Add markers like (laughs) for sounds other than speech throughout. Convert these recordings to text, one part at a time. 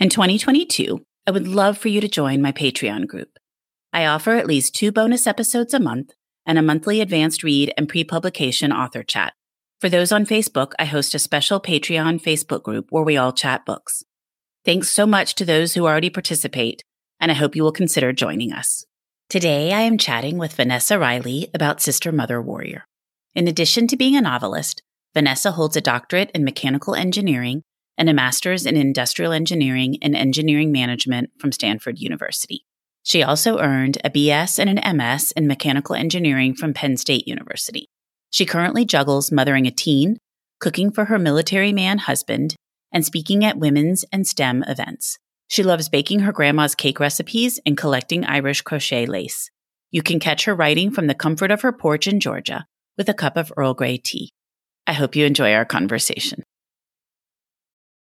In 2022, I would love for you to join my Patreon group. I offer at least two bonus episodes a month and a monthly advanced read and pre publication author chat. For those on Facebook, I host a special Patreon Facebook group where we all chat books. Thanks so much to those who already participate, and I hope you will consider joining us. Today, I am chatting with Vanessa Riley about Sister Mother Warrior. In addition to being a novelist, Vanessa holds a doctorate in mechanical engineering and a master's in industrial engineering and engineering management from Stanford University. She also earned a BS and an MS in mechanical engineering from Penn State University. She currently juggles mothering a teen, cooking for her military man husband, and speaking at women's and STEM events. She loves baking her grandma's cake recipes and collecting Irish crochet lace. You can catch her writing from the comfort of her porch in Georgia with a cup of Earl Grey tea. I hope you enjoy our conversation.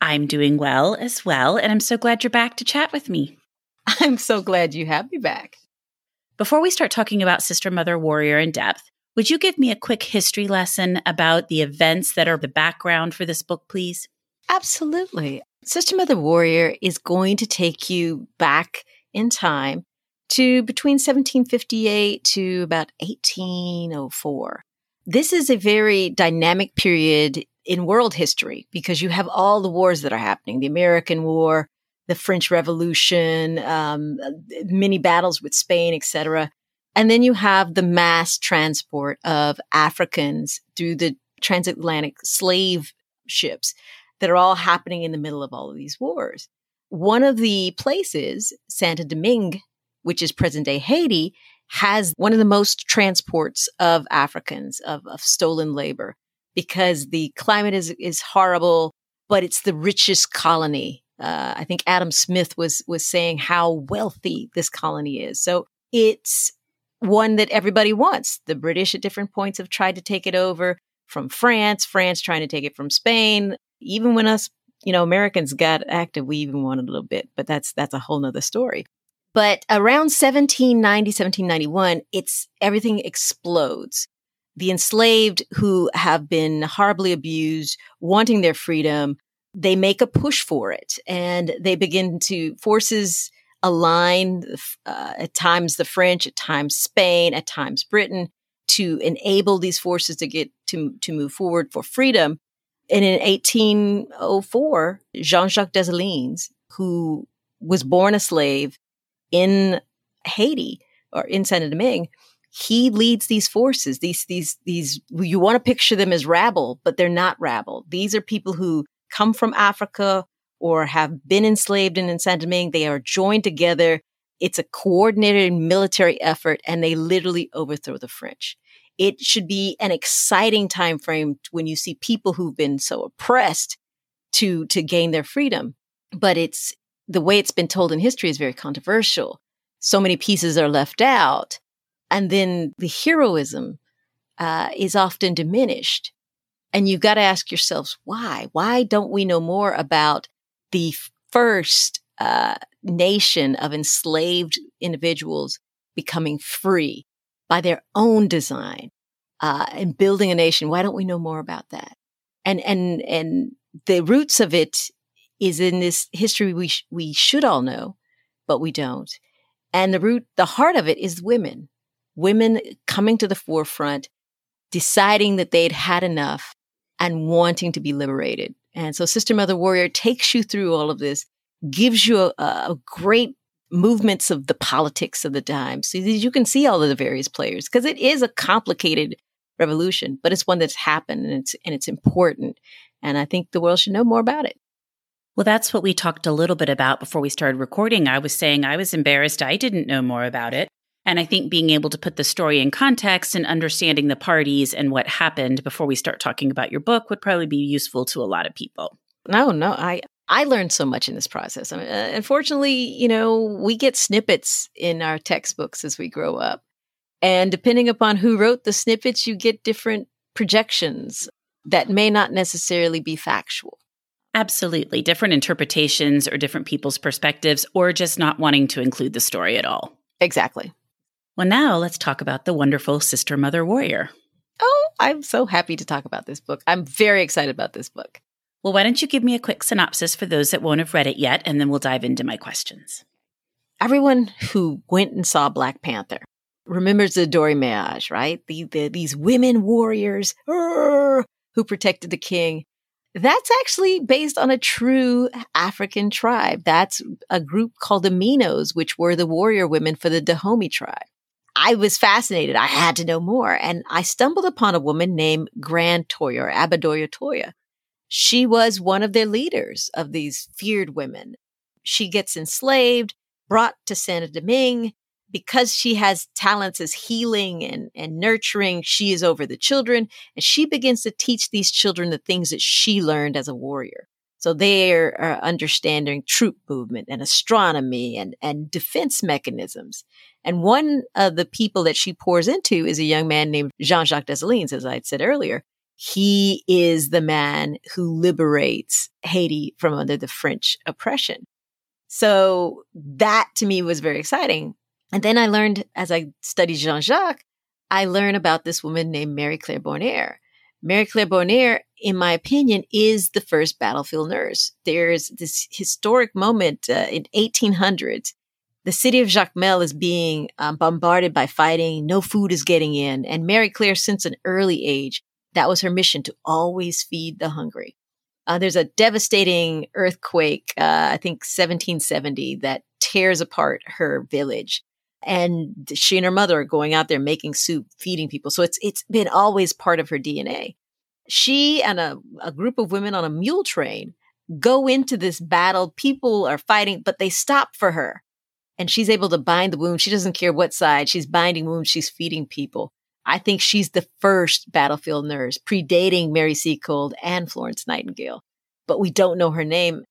I'm doing well as well, and I'm so glad you're back to chat with me. I'm so glad you have me back. Before we start talking about Sister Mother Warrior in depth, would you give me a quick history lesson about the events that are the background for this book, please? Absolutely. Sister Mother Warrior is going to take you back in time to between 1758 to about 1804. This is a very dynamic period in world history because you have all the wars that are happening the American War, the French Revolution, um, many battles with Spain, etc. And then you have the mass transport of Africans through the transatlantic slave ships that are all happening in the middle of all of these wars. One of the places, Santa Domingue, which is present day Haiti, has one of the most transports of Africans, of, of stolen labor because the climate is is horrible, but it's the richest colony. Uh, I think Adam Smith was was saying how wealthy this colony is. So it's one that everybody wants. The British at different points have tried to take it over from France, France trying to take it from Spain. Even when us, you know, Americans got active, we even wanted a little bit, but that's that's a whole nother story. But around 1790, 1791, it's everything explodes the enslaved who have been horribly abused, wanting their freedom, they make a push for it and they begin to forces align uh, at times the French, at times Spain, at times Britain to enable these forces to get to, to move forward for freedom. And in 1804, Jean-Jacques Dessalines, who was born a slave in Haiti or in Saint Domingue, he leads these forces these these these you want to picture them as rabble but they're not rabble. These are people who come from africa or have been enslaved in Saint Domingue they are joined together. It's a coordinated military effort and they literally overthrow the french. It should be an exciting time frame when you see people who've been so oppressed to to gain their freedom. But it's the way it's been told in history is very controversial. So many pieces are left out, and then the heroism uh, is often diminished. And you've got to ask yourselves why. Why don't we know more about the first uh, nation of enslaved individuals becoming free by their own design uh, and building a nation? Why don't we know more about that? And and and the roots of it is in this history we sh- we should all know, but we don't. And the root, the heart of it is women, women coming to the forefront, deciding that they'd had enough and wanting to be liberated. And so Sister Mother Warrior takes you through all of this, gives you a, a great movements of the politics of the time so you can see all of the various players because it is a complicated revolution but it's one that's happened and it's and it's important and i think the world should know more about it well, that's what we talked a little bit about before we started recording. I was saying I was embarrassed I didn't know more about it. And I think being able to put the story in context and understanding the parties and what happened before we start talking about your book would probably be useful to a lot of people. No, no, I I learned so much in this process. I mean, uh, unfortunately, you know, we get snippets in our textbooks as we grow up. And depending upon who wrote the snippets, you get different projections that may not necessarily be factual. Absolutely. Different interpretations or different people's perspectives, or just not wanting to include the story at all. Exactly. Well, now let's talk about the wonderful Sister Mother Warrior. Oh, I'm so happy to talk about this book. I'm very excited about this book. Well, why don't you give me a quick synopsis for those that won't have read it yet, and then we'll dive into my questions. Everyone who went and saw Black Panther remembers the Milaje, right? The, the, these women warriors who protected the king. That's actually based on a true African tribe. That's a group called the Minos, which were the warrior women for the Dahomey tribe. I was fascinated. I had to know more. And I stumbled upon a woman named Grand Toya or Abadoya Toya. She was one of their leaders of these feared women. She gets enslaved, brought to Saint Domingue, because she has talents as healing and, and nurturing, she is over the children and she begins to teach these children the things that she learned as a warrior. So they are, are understanding troop movement and astronomy and, and defense mechanisms. And one of the people that she pours into is a young man named Jean-Jacques Dessalines, as I had said earlier. He is the man who liberates Haiti from under the French oppression. So that to me was very exciting. And then I learned, as I studied Jean Jacques, I learned about this woman named Mary Claire Bonheur. Mary Claire Bonheur, in my opinion, is the first battlefield nurse. There's this historic moment uh, in 1800s. The city of Jacmel is being um, bombarded by fighting. No food is getting in. And Mary Claire, since an early age, that was her mission to always feed the hungry. Uh, there's a devastating earthquake, uh, I think 1770, that tears apart her village and she and her mother are going out there making soup, feeding people. So it's it's been always part of her DNA. She and a, a group of women on a mule train go into this battle. People are fighting, but they stop for her. And she's able to bind the wound. She doesn't care what side. She's binding wounds. She's feeding people. I think she's the first battlefield nurse, predating Mary Seacole and Florence Nightingale. But we don't know her name.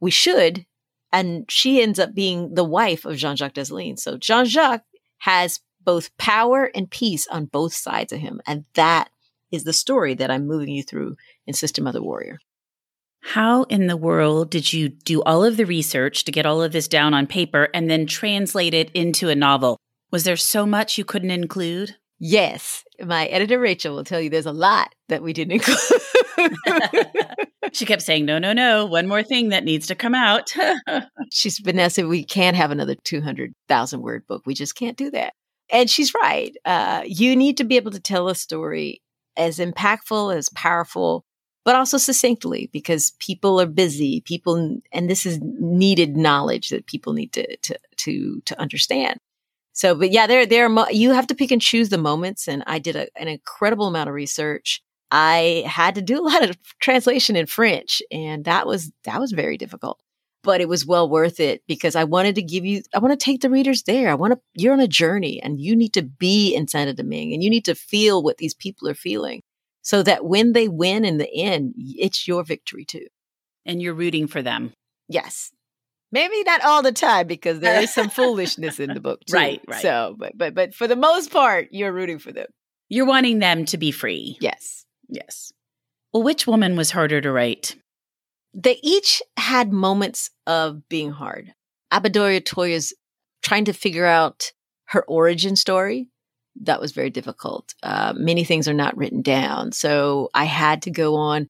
We should, and she ends up being the wife of Jean Jacques Dessalines. So Jean Jacques has both power and peace on both sides of him. And that is the story that I'm moving you through in Sister Mother Warrior. How in the world did you do all of the research to get all of this down on paper and then translate it into a novel? Was there so much you couldn't include? Yes. My editor Rachel will tell you there's a lot that we didn't include. (laughs) she kept saying, no, no, no, one more thing that needs to come out. (laughs) she's Vanessa, we can't have another 200,000 word book. We just can't do that. And she's right. Uh, you need to be able to tell a story as impactful, as powerful, but also succinctly because people are busy. People, and this is needed knowledge that people need to, to, to, to understand. So, but yeah, there, there are, you have to pick and choose the moments. And I did a, an incredible amount of research I had to do a (laughs) lot of translation in French and that was that was very difficult. But it was well worth it because I wanted to give you I want to take the readers there. I want to you're on a journey and you need to be in Saint Domingue and you need to feel what these people are feeling so that when they win in the end, it's your victory too. And you're rooting for them. Yes. Maybe not all the time because there is some (laughs) foolishness in the book too. Right, right. So, but but but for the most part, you're rooting for them. You're wanting them to be free. Yes. Yes. Well, which woman was harder to write? They each had moments of being hard. Abadoria Toya's trying to figure out her origin story. That was very difficult. Uh, many things are not written down. So I had to go on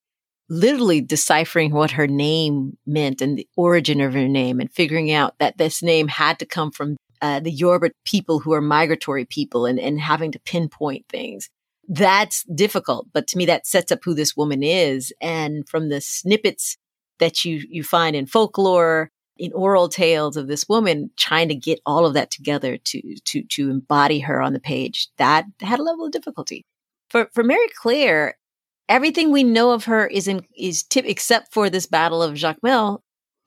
literally deciphering what her name meant and the origin of her name and figuring out that this name had to come from uh, the Yoruba people who are migratory people and, and having to pinpoint things. That's difficult, but to me, that sets up who this woman is. And from the snippets that you, you find in folklore, in oral tales of this woman, trying to get all of that together to, to, to embody her on the page, that had a level of difficulty. For, for Mary Claire, everything we know of her is in is tip except for this battle of Jacmel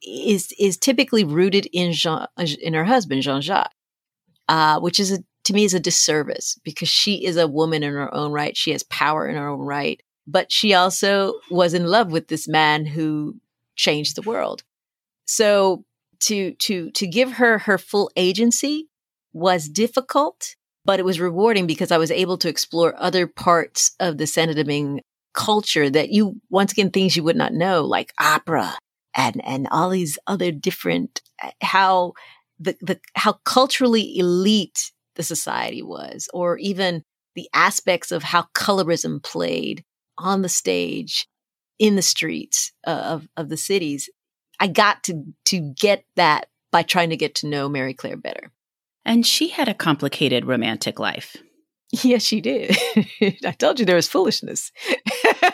is is typically rooted in Jean in her husband Jean Jacques, uh, which is a, to me is a disservice because she is a woman in her own right. She has power in her own right, but she also was in love with this man who changed the world. So to to to give her her full agency was difficult, but it was rewarding because I was able to explore other parts of the Saint Domingue culture that you once again things you would not know like opera and and all these other different uh, how the, the how culturally elite the society was or even the aspects of how colorism played on the stage in the streets uh, of of the cities i got to to get that by trying to get to know mary claire better and she had a complicated romantic life (laughs) Yes, she did. (laughs) I told you there was foolishness.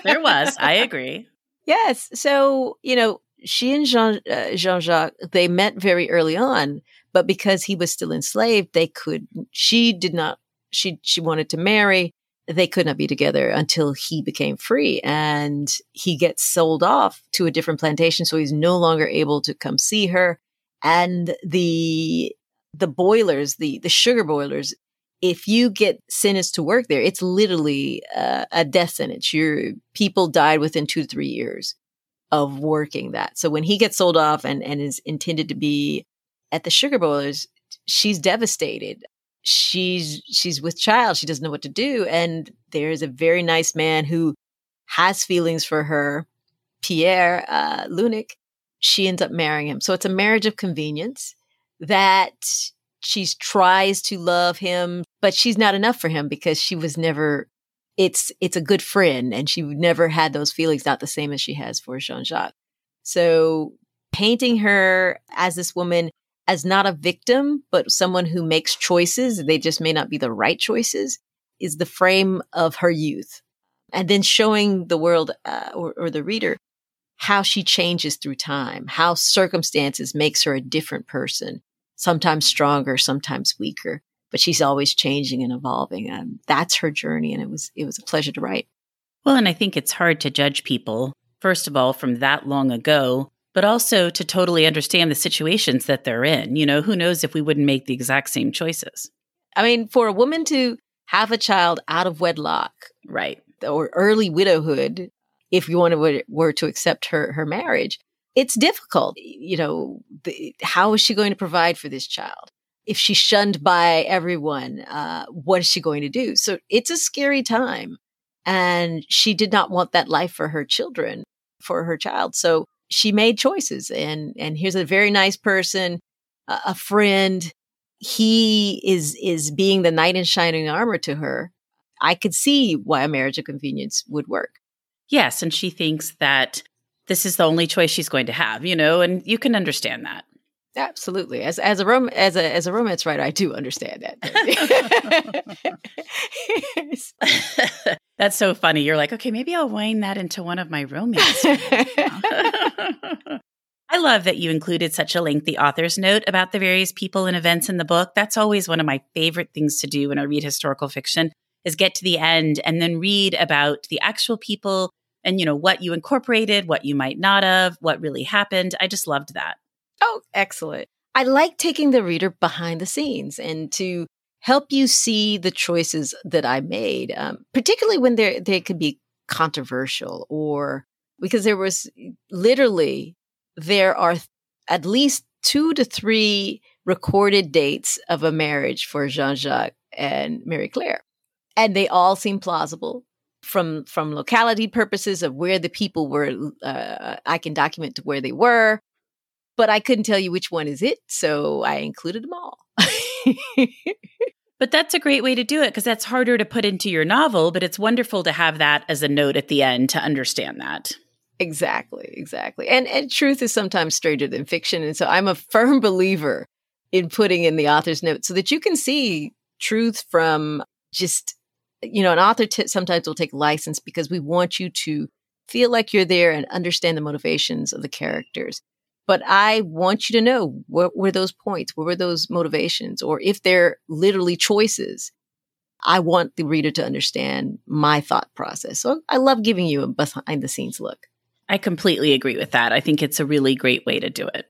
There was. I agree. Yes. So, you know, she and Jean uh, Jean Jacques they met very early on, but because he was still enslaved, they could. She did not. She she wanted to marry. They could not be together until he became free, and he gets sold off to a different plantation, so he's no longer able to come see her. And the the boilers, the the sugar boilers, if you get sentenced to work there, it's literally uh, a death sentence. Your people died within two to three years of working that. So when he gets sold off and, and is intended to be at the sugar boilers, she's devastated. She's she's with child. She doesn't know what to do. And there's a very nice man who has feelings for her, Pierre uh, Lunic. She ends up marrying him. So it's a marriage of convenience that she tries to love him, but she's not enough for him because she was never it's it's a good friend and she never had those feelings not the same as she has for Jean-Jacques. So painting her as this woman as not a victim but someone who makes choices, they just may not be the right choices is the frame of her youth. And then showing the world uh, or, or the reader how she changes through time, how circumstances makes her a different person sometimes stronger, sometimes weaker, but she's always changing and evolving. And that's her journey. And it was, it was a pleasure to write. Well, and I think it's hard to judge people, first of all, from that long ago, but also to totally understand the situations that they're in. You know, who knows if we wouldn't make the exact same choices? I mean, for a woman to have a child out of wedlock, right, or early widowhood, if you wanted were to accept her her marriage, it's difficult. You know, the, how is she going to provide for this child? If she's shunned by everyone, uh, what is she going to do? So it's a scary time. And she did not want that life for her children, for her child. So she made choices. And, and here's a very nice person, a, a friend. He is, is being the knight in shining armor to her. I could see why a marriage of convenience would work. Yes. And she thinks that this is the only choice she's going to have, you know, and you can understand that. Absolutely. As as a rom- as a as a romance writer, I do understand that. (laughs) (laughs) That's so funny. You're like, okay, maybe I'll wind that into one of my romance. (laughs) I love that you included such a lengthy author's note about the various people and events in the book. That's always one of my favorite things to do when I read historical fiction is get to the end and then read about the actual people and you know what you incorporated, what you might not have, what really happened. I just loved that. Oh, excellent. I like taking the reader behind the scenes and to help you see the choices that I made, um, particularly when they they could be controversial or because there was literally there are at least two to three recorded dates of a marriage for Jean-Jacques and Mary Claire. And they all seem plausible from from locality purposes of where the people were uh, I can document to where they were, but I couldn't tell you which one is it, so I included them all. But that's a great way to do it because that's harder to put into your novel, but it's wonderful to have that as a note at the end to understand that. Exactly, exactly. And and truth is sometimes stranger than fiction. And so I'm a firm (laughs) believer in putting in the author's note so that you can see truth from just you know, an author t- sometimes will take license because we want you to feel like you're there and understand the motivations of the characters. But I want you to know what were those points? What were those motivations? Or if they're literally choices, I want the reader to understand my thought process. So I love giving you a behind the scenes look. I completely agree with that. I think it's a really great way to do it.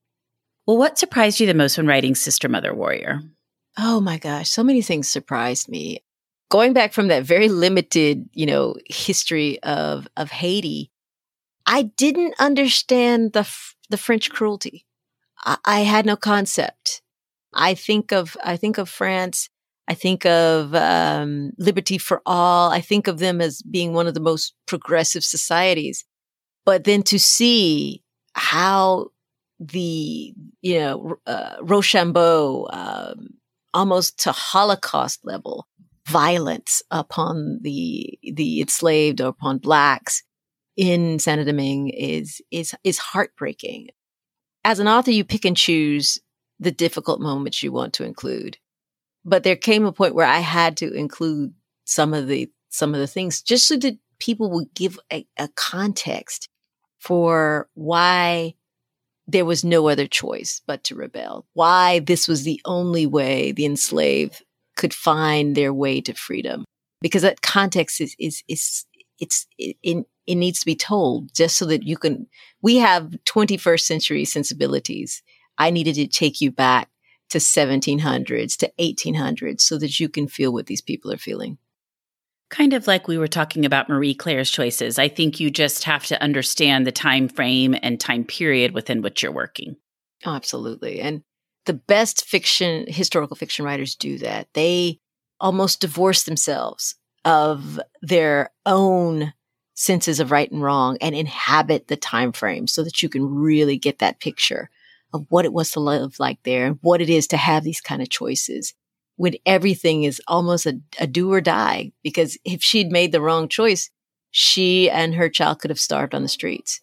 Well, what surprised you the most when writing Sister Mother Warrior? Oh my gosh, so many things surprised me. Going back from that very limited, you know, history of of Haiti, I didn't understand the the French cruelty. I, I had no concept. I think of I think of France. I think of um, Liberty for All. I think of them as being one of the most progressive societies. But then to see how the you know uh, Rochambeau um, almost to Holocaust level violence upon the the enslaved or upon blacks in Saint Domingue is is is heartbreaking. As an author, you pick and choose the difficult moments you want to include. But there came a point where I had to include some of the some of the things just so that people would give a, a context for why there was no other choice but to rebel. Why this was the only way the enslaved could find their way to freedom. Because that context is is is it's it, it, it needs to be told just so that you can we have 21st century sensibilities. I needed to take you back to 1700s to 1800s so that you can feel what these people are feeling. Kind of like we were talking about marie claire's choices. I think you just have to understand the time frame and time period within which you're working. Oh, absolutely. And the best fiction historical fiction writers do that. They almost divorce themselves of their own senses of right and wrong and inhabit the time frame so that you can really get that picture of what it was to live like there and what it is to have these kind of choices when everything is almost a, a do or die. Because if she'd made the wrong choice she and her child could have starved on the streets.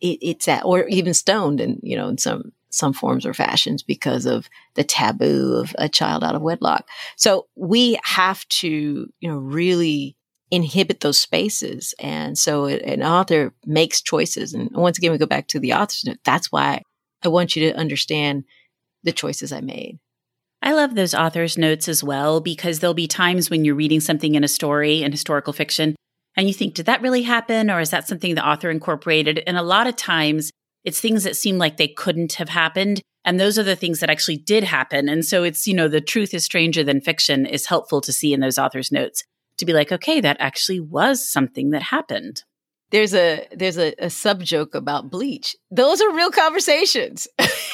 It, it's at or even stoned and you know in some some forms or fashions because of the taboo of a child out of wedlock. So we have to, you know, really inhibit those spaces. And so an author makes choices. And once again, we go back to the author's note. That's why I want you to understand the choices I made. I love those author's notes as well because there'll be times when you're reading something in a story in historical fiction and you think, did that really happen? Or is that something the author incorporated? And a lot of times it's things that seem like they couldn't have happened. And those are the things that actually did happen. And so it's, you know, the truth is stranger than fiction is helpful to see in those author's notes to be like, okay, that actually was something that happened. There's a there's a, a sub joke about bleach. Those are real conversations.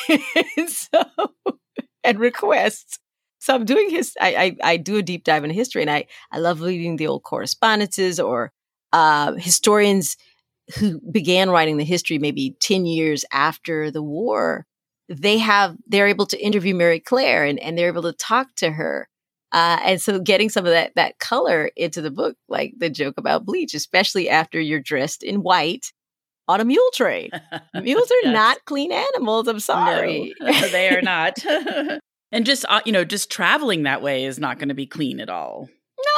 (laughs) so and requests. So I'm doing his I, I, I do a deep dive in history and I I love reading the old correspondences or uh, historians who began writing the history maybe 10 years after the war, they have, they're able to interview Mary Claire and, and they're able to talk to her. Uh, and so getting some of that, that color into the book, like the joke about bleach, especially after you're dressed in white on a mule train. (laughs) Mules are yes. not clean animals. I'm sorry. (laughs) No, they are not. (laughs) and just, uh, you know, just traveling that way is not going to be clean at all.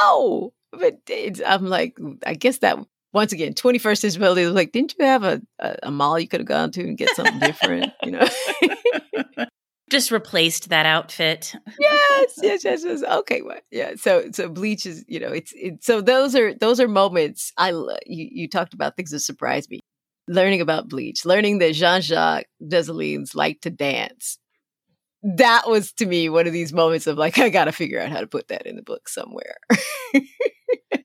No, but I'm like, I guess that once again, 21st Disability was like, didn't you have a, a, a mall you could have gone to and get something different? you know? (laughs) Just replaced that outfit. yes, (laughs) yes, yes, yes. Okay, well, yeah. So, so bleach is, you know, it's, it, so those are, those are moments I, you, you talked about things that surprised me. Learning about bleach, learning that Jean-Jacques Dessalines liked to dance. That was to me one of these moments of like, I got to figure out how to put that in the book somewhere. (laughs)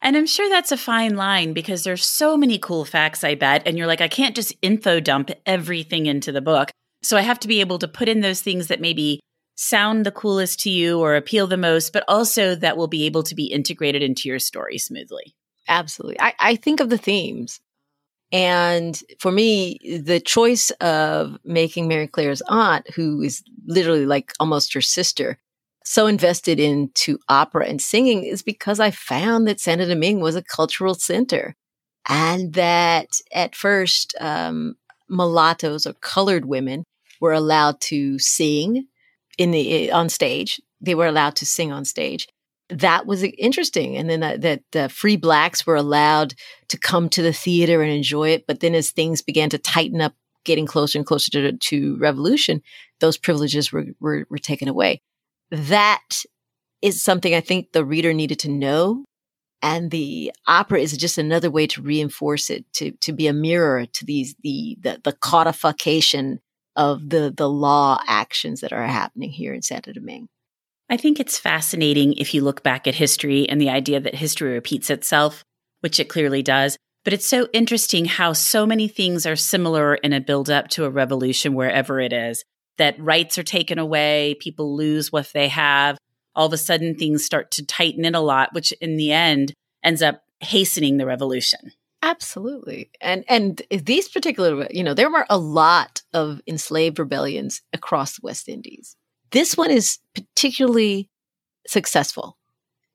and I'm sure that's a fine line because there's so many cool facts, I bet. And you're like, I can't just info dump everything into the book. So I have to be able to put in those things that maybe sound the coolest to you or appeal the most, but also that will be able to be integrated into your story smoothly. Absolutely. I, I think of the themes. And for me, the choice of making Mary Claire's aunt, who is literally like almost your sister, so invested into opera and singing is because I found that Saint Domingue was a cultural center and that at first um, mulattoes or colored women were allowed to sing in the on stage. They were allowed to sing on stage. That was interesting, and then that, uh, free blacks were allowed to come to the theater and enjoy it. But then, as things began to tighten up, getting closer and closer to, to revolution, those privileges were, were were taken away that is something I think the reader needed to know. And the opera is just another way to reinforce it, to, to be a mirror to these, the, the, the codification of the, the law actions that are happening here in Santo Domingue. I think it's fascinating if you look back at history and the idea that history repeats itself, which it clearly does. But it's so interesting how so many things are similar in a build up to a revolution wherever it is that rights are taken away, people lose what they have. All of a sudden, things start to tighten in a lot, which in the end ends up hastening the revolution. Absolutely. And and these particular, you know, there were a lot of enslaved rebellions across the West Indies. This one is particularly successful.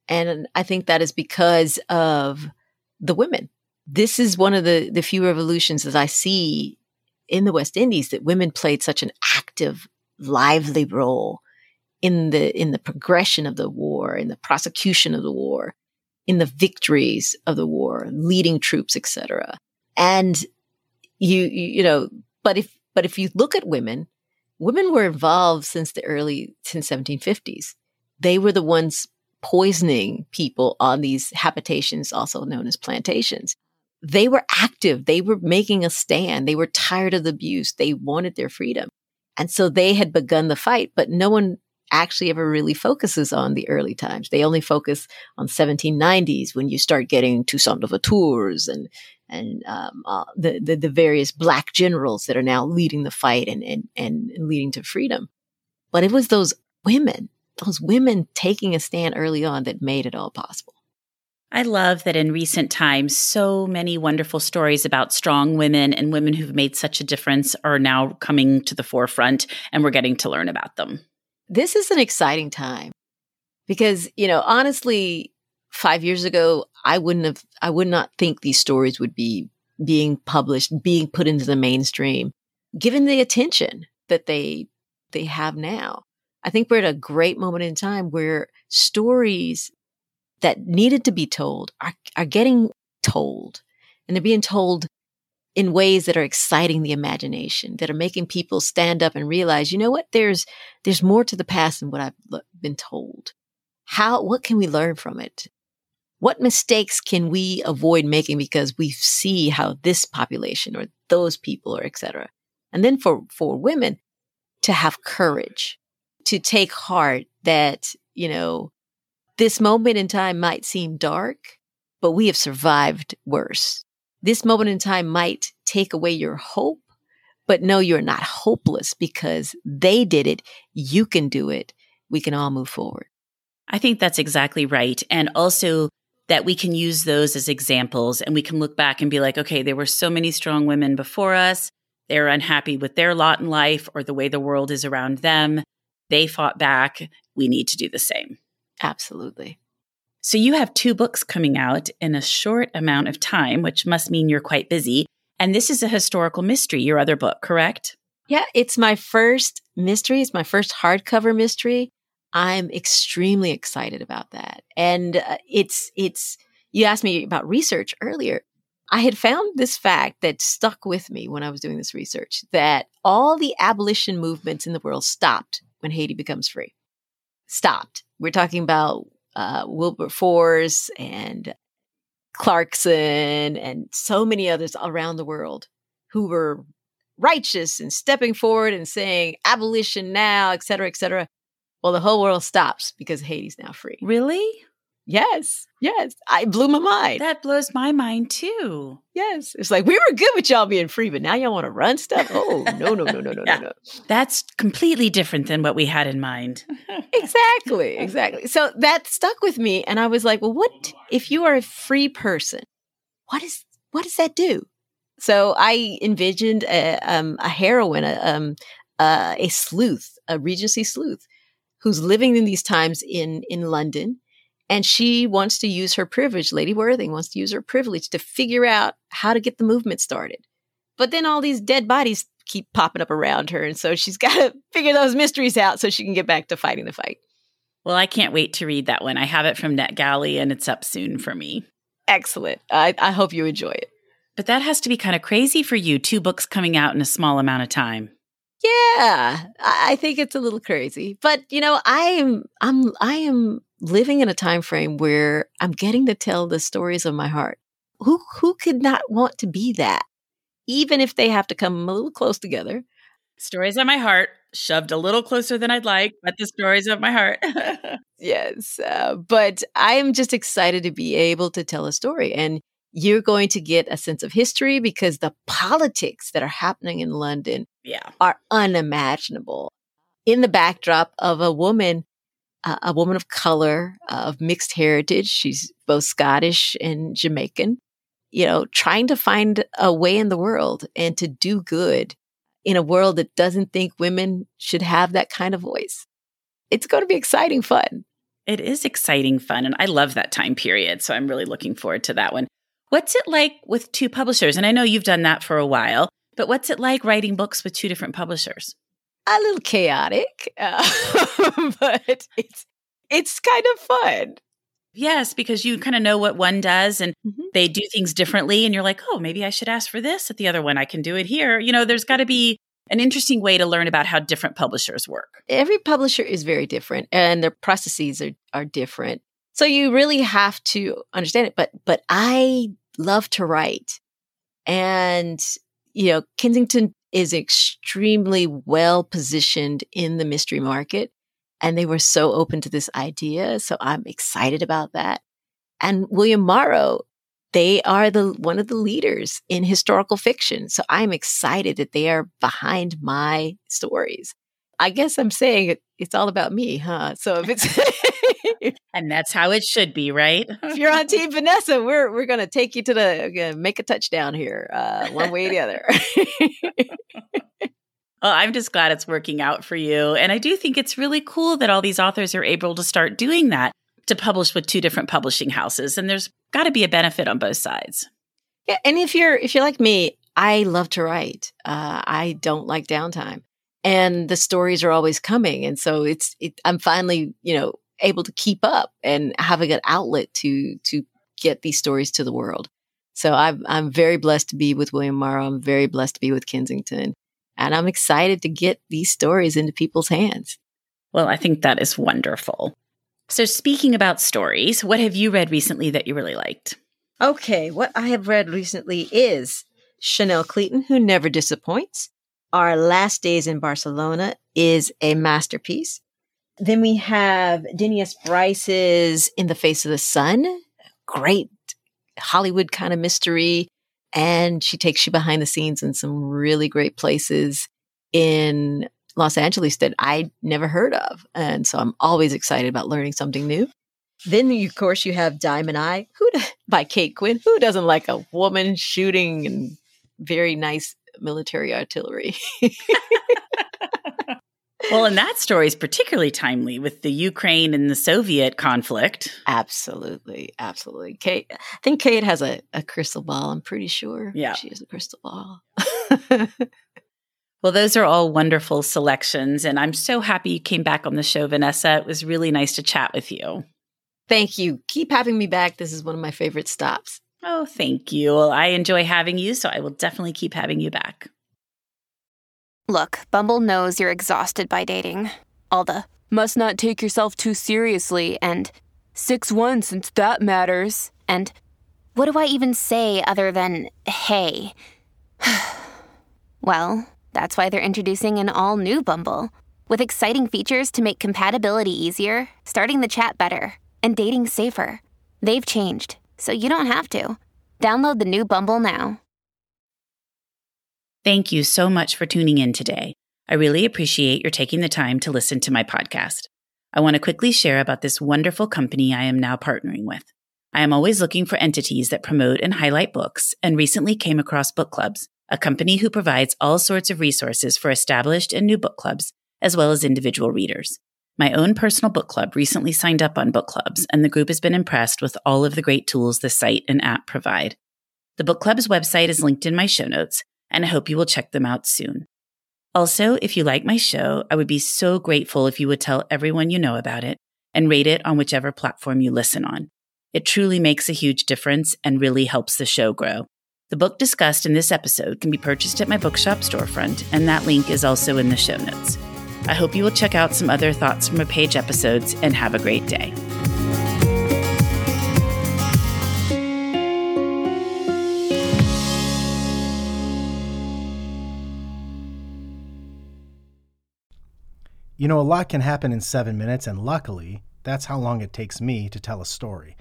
And I think that is because of the women. This is one of the, the few revolutions that I see in the West Indies that women played such an active, lively role in the in the progression of the war, in the prosecution of the war, in the victories of the war, leading troops, etc. And you, you you know, but if but if you look at women, women were involved since the early since 1750s. They were the ones poisoning people on these habitations, also known as plantations they were active. They were making a stand. They were tired of the abuse. They wanted their freedom. And so they had begun the fight, but no one actually ever really focuses on the early times. They only focus on 1790s when you start getting Toussaint Louverture's and and um, uh, the, the, the various black generals that are now leading the fight and, and and leading to freedom. But it was those women, those women taking a stand early on that made it all possible. I love that in recent times, so many wonderful stories about strong women and women who've made such a difference are now coming to the forefront, and we're getting to learn about them. This is an exciting time because, you know, honestly, five years ago, I wouldn't have, I would not think these stories would be being published, being put into the mainstream, given the attention that they they have now. I think we're at a great moment in time where stories that needed to be told are, are getting told. And they're being told in ways that are exciting the imagination that are making people stand up and realize you know what? There's there's more to the past than what i've been told. How what can we learn from it? What mistakes can we avoid making because we see how this population or those people or etc and then for for women to have courage to take heart that you know this moment in time might seem dark, but we have survived worse. This moment in time might take away your hope, but no, you're not hopeless because they did it. You can do it. We can all move forward. I think that's exactly right. And also that we can use those as examples and we can look back and be like, okay, there were so many strong women before us. They're unhappy with their lot in life or the way the world is around them. They fought back. We need to do the same. Absolutely. So you have two books coming out in a short amount of time, which must mean you're quite busy. And this is a historical mystery, your other book, correct? Yeah, it's my first mystery. It's my first hardcover mystery. I'm extremely excited about that. And uh, it's, it's, you asked me about research earlier. I had found this fact that stuck with me when I was doing this research that all the abolition movements in the world stopped when Haiti becomes free. Stopped. We're talking about uh, Wilberforce and Clarkson and so many others around the world who were righteous and stepping forward and saying abolition now, et cetera, et cetera. Well, the whole world stops because Haiti's now free. Really? Yes, yes. I blew my mind. That blows my mind too. yes. It's like we were good with y'all being free, but now y'all want to run stuff? Oh, no, no, no, no, (laughs) no, Yeah. no, no. That's completely different than what we had in mind. Exactly, (laughs) exactly. So that stuck with me and I was like, well, what if you are a free person? What is what does that do? So I envisioned a, um, a heroine, a, um, uh, a sleuth, a Regency sleuth, who's living in these times in in London, and she wants to use her privilege. Lady Worthing wants to use her privilege to figure out how to get the movement started. But then all these dead bodies keep popping up around her, and so she's (laughs) got to figure those mysteries out so she can get back to fighting the fight. Well, I can't wait to read that one. I have it from NetGalley and it's up soon for me. Excellent. I, I hope you enjoy it. But that has to be kind of crazy for you, two books coming out in a small amount of time. Yeah, I think it's a little crazy, but you know, I am I'm I am living in a time frame where I'm getting to tell the stories of my heart. Who who could not want to be that, even if they have to come a little close together? Stories of my heart, shoved a little closer than I'd like, but the stories of my heart. (laughs) Yes, uh, but I am just excited to be able to tell a story, and you're going to get a sense of history because the politics that are happening in London yeah. are unimaginable in the backdrop of a woman, a woman of color, of mixed heritage. She's both Scottish and Jamaican, you know, trying to find a way in the world and to do good in a world that doesn't think women should have that kind of voice. It's going to be exciting fun. It is exciting fun. And I love that time period. So I'm really looking forward to that one. What's it like with two publishers? And I know you've done that for a while, but what's it like writing books with two different publishers? A little chaotic, uh, (laughs) but it's it's kind of fun. Yes, because you kind of know what one does and Mhm. they do things differently. And you're like, oh, maybe I should ask for this at the other one. I can do it here. You know, there's got to be an interesting way to learn about how different publishers work. every publisher is very different and their processes are, are different. So you really have to understand it. But but I love to write. And you know, Kensington is extremely well positioned in the mystery market. And they were so open to this idea. So I'm excited about that. And William Morrow, they are the one of the leaders in historical fiction. So I'm excited that they are behind my stories. I guess I'm saying it, it's all about me, huh? So if it's (laughs) (laughs) And that's how it should be, right? If you're on Team (laughs) Vanessa, we're we're gonna take you to the make a touchdown here, uh, one way or the other. Well, I'm just glad it's working out for you. And I do think it's really cool that all these authors are able to start doing that to publish with two different publishing houses. And there's got to be a benefit on both sides. yeah, and if you're if you're like me, I love to write. Uh, I don't like downtime, and the stories are always coming, and so it's it, I'm finally you know able to keep up and having an outlet to to get these stories to the world. So I'm I'm very blessed to be with William Morrow. I'm very blessed to be with Kensington, and I'm excited to get these stories into people's hands. Well, I think that is wonderful. So, speaking about stories, what have you read recently that you really liked? Okay, what I have read recently is Chanel Cleeton, Who Never Disappoints. Our Last Days in Barcelona is a masterpiece. Then we have Denny S. Bryce's In the Face of the Sun, great Hollywood kind of mystery. And she takes you behind the scenes in some really great places in Los Angeles that I never heard of. And so I'm always excited about learning something new. Then, of course, you have Diamond Eye, who (laughs) by Kate Quinn. Who doesn't like a woman shooting and very nice military artillery? (laughs) Well, and that story is particularly timely with the Ukraine and the Soviet conflict. absolutely, absolutely. Kate, I think Kate has a, a crystal ball. I'm pretty sure. Yeah. she has a crystal ball. (laughs) Well, those are all wonderful selections. And I'm so happy you came back on the show, Vanessa. It was really nice to chat with you. Thank you. Keep having me back. This is one of my favorite stops. Oh, thank you. I enjoy having you, so I will definitely keep having you back. Look, Bumble knows you're exhausted by dating. All the must not take yourself too seriously and 6 1 since that matters. And what do I even say other than hey? (sighs) well, that's why they're introducing an all new Bumble with exciting features to make compatibility easier, starting the chat better, and dating safer. They've changed, so you don't have to. Download the new Bumble now. Thank you so much for tuning in today. I really appreciate your taking the time to listen to my podcast. I want to quickly share about this wonderful company I am now partnering with. I am always looking for entities that promote and highlight books and recently came across Book Clubs, a company who provides all sorts of resources for established and new book clubs, as well as individual readers. My own personal book club recently signed up on book clubs, and the group has been impressed with all of the great tools the site and app provide. The book club's website is linked in my show notes, and I hope you will check them out soon. Also, if you like my show, I would be so grateful if you would tell everyone you know about it and rate it on whichever platform you listen on. It truly makes a huge difference and really helps the show grow. The book discussed in this episode can be purchased at my bookshop storefront, and that link is also in the show notes. I hope you will check out some other Thoughts from a Page episodes and have a great day. You know, a lot can happen in seven minutes, and luckily, that's how long it takes me to tell a story.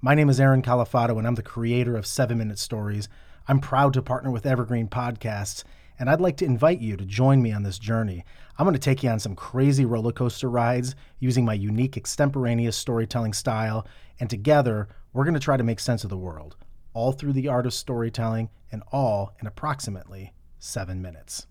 My name is Aaron Califato, and I'm the creator of Seven Minute Stories. I'm proud to partner with Evergreen Podcasts, and I'd like to invite you to join me on this journey. I'm going to take you on some crazy roller coaster rides using my unique extemporaneous storytelling style, and together, we're going to try to make sense of the world, all through the art of storytelling, and all in approximately seven minutes.